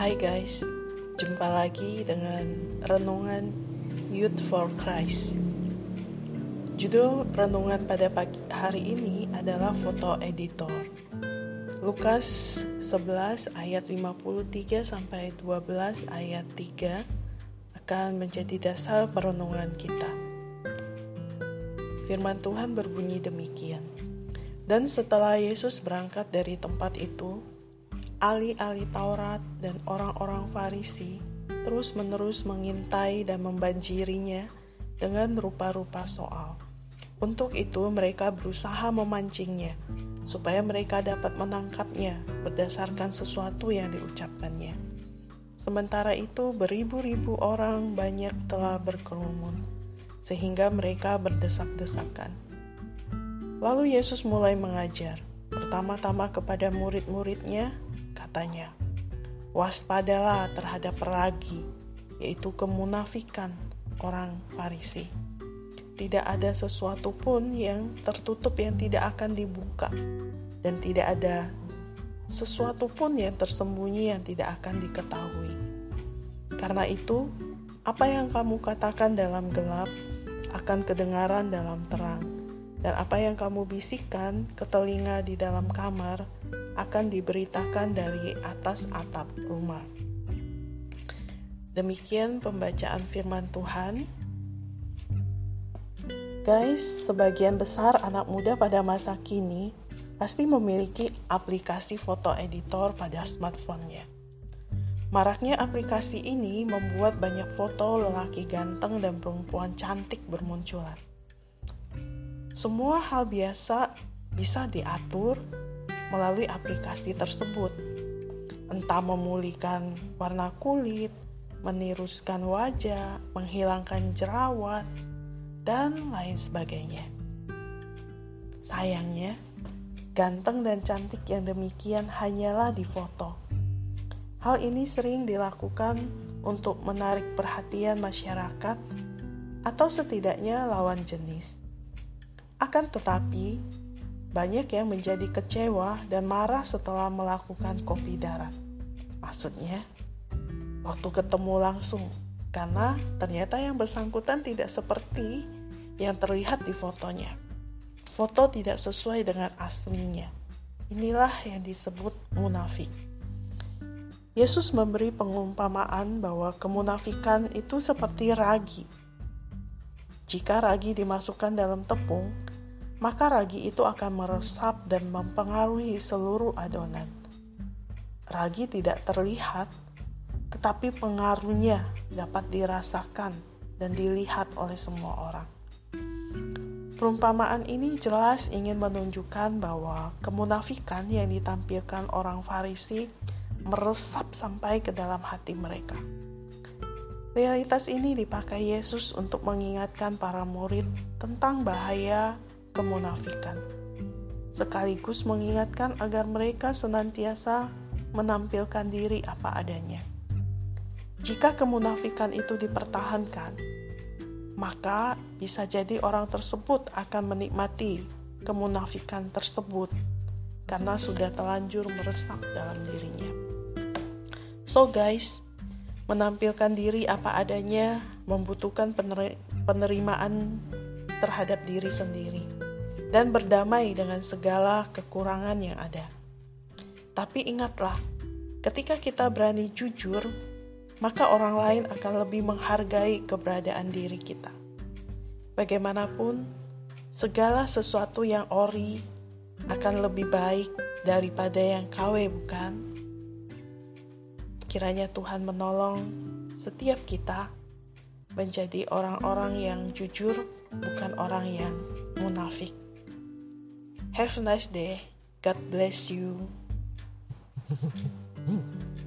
Hai guys, jumpa lagi dengan renungan Youth for Christ. Judul renungan pada pagi hari ini adalah foto editor. Lukas 11 ayat 53 sampai 12 ayat 3 akan menjadi dasar perenungan kita. Firman Tuhan berbunyi demikian. Dan setelah Yesus berangkat dari tempat itu, ahli-ahli Taurat dan orang-orang Farisi terus-menerus mengintai dan membanjirinya dengan rupa-rupa soal. Untuk itu, mereka berusaha memancingnya supaya mereka dapat menangkapnya berdasarkan sesuatu yang diucapkannya. Sementara itu, beribu-ribu orang banyak telah berkerumun, sehingga mereka berdesak-desakan. Lalu Yesus mulai mengajar, pertama-tama kepada murid-muridnya, katanya, Waspadalah terhadap ragi, yaitu kemunafikan orang Farisi. Tidak ada sesuatu pun yang tertutup yang tidak akan dibuka, dan tidak ada sesuatu pun yang tersembunyi yang tidak akan diketahui. Karena itu, apa yang kamu katakan dalam gelap akan kedengaran dalam terang dan apa yang kamu bisikkan ke telinga di dalam kamar akan diberitakan dari atas atap rumah. Demikian pembacaan firman Tuhan. Guys, sebagian besar anak muda pada masa kini pasti memiliki aplikasi foto editor pada smartphone-nya. Maraknya aplikasi ini membuat banyak foto lelaki ganteng dan perempuan cantik bermunculan. Semua hal biasa bisa diatur melalui aplikasi tersebut. Entah memulihkan warna kulit, meniruskan wajah, menghilangkan jerawat, dan lain sebagainya. Sayangnya, ganteng dan cantik yang demikian hanyalah di foto. Hal ini sering dilakukan untuk menarik perhatian masyarakat atau setidaknya lawan jenis. Akan tetapi, banyak yang menjadi kecewa dan marah setelah melakukan kopi darat. Maksudnya, waktu ketemu langsung, karena ternyata yang bersangkutan tidak seperti yang terlihat di fotonya. Foto tidak sesuai dengan aslinya. Inilah yang disebut munafik. Yesus memberi pengumpamaan bahwa kemunafikan itu seperti ragi. Jika ragi dimasukkan dalam tepung, maka ragi itu akan meresap dan mempengaruhi seluruh adonan. Ragi tidak terlihat, tetapi pengaruhnya dapat dirasakan dan dilihat oleh semua orang. Perumpamaan ini jelas ingin menunjukkan bahwa kemunafikan yang ditampilkan orang Farisi meresap sampai ke dalam hati mereka. Realitas ini dipakai Yesus untuk mengingatkan para murid tentang bahaya kemunafikan, sekaligus mengingatkan agar mereka senantiasa menampilkan diri apa adanya. Jika kemunafikan itu dipertahankan, maka bisa jadi orang tersebut akan menikmati kemunafikan tersebut karena sudah terlanjur meresap dalam dirinya. So guys, menampilkan diri apa adanya membutuhkan penerimaan terhadap diri sendiri dan berdamai dengan segala kekurangan yang ada. Tapi ingatlah, ketika kita berani jujur, maka orang lain akan lebih menghargai keberadaan diri kita. Bagaimanapun, segala sesuatu yang ori akan lebih baik daripada yang KW, bukan? Kiranya Tuhan menolong setiap kita menjadi orang-orang yang jujur, bukan orang yang munafik. Have a nice day. God bless you.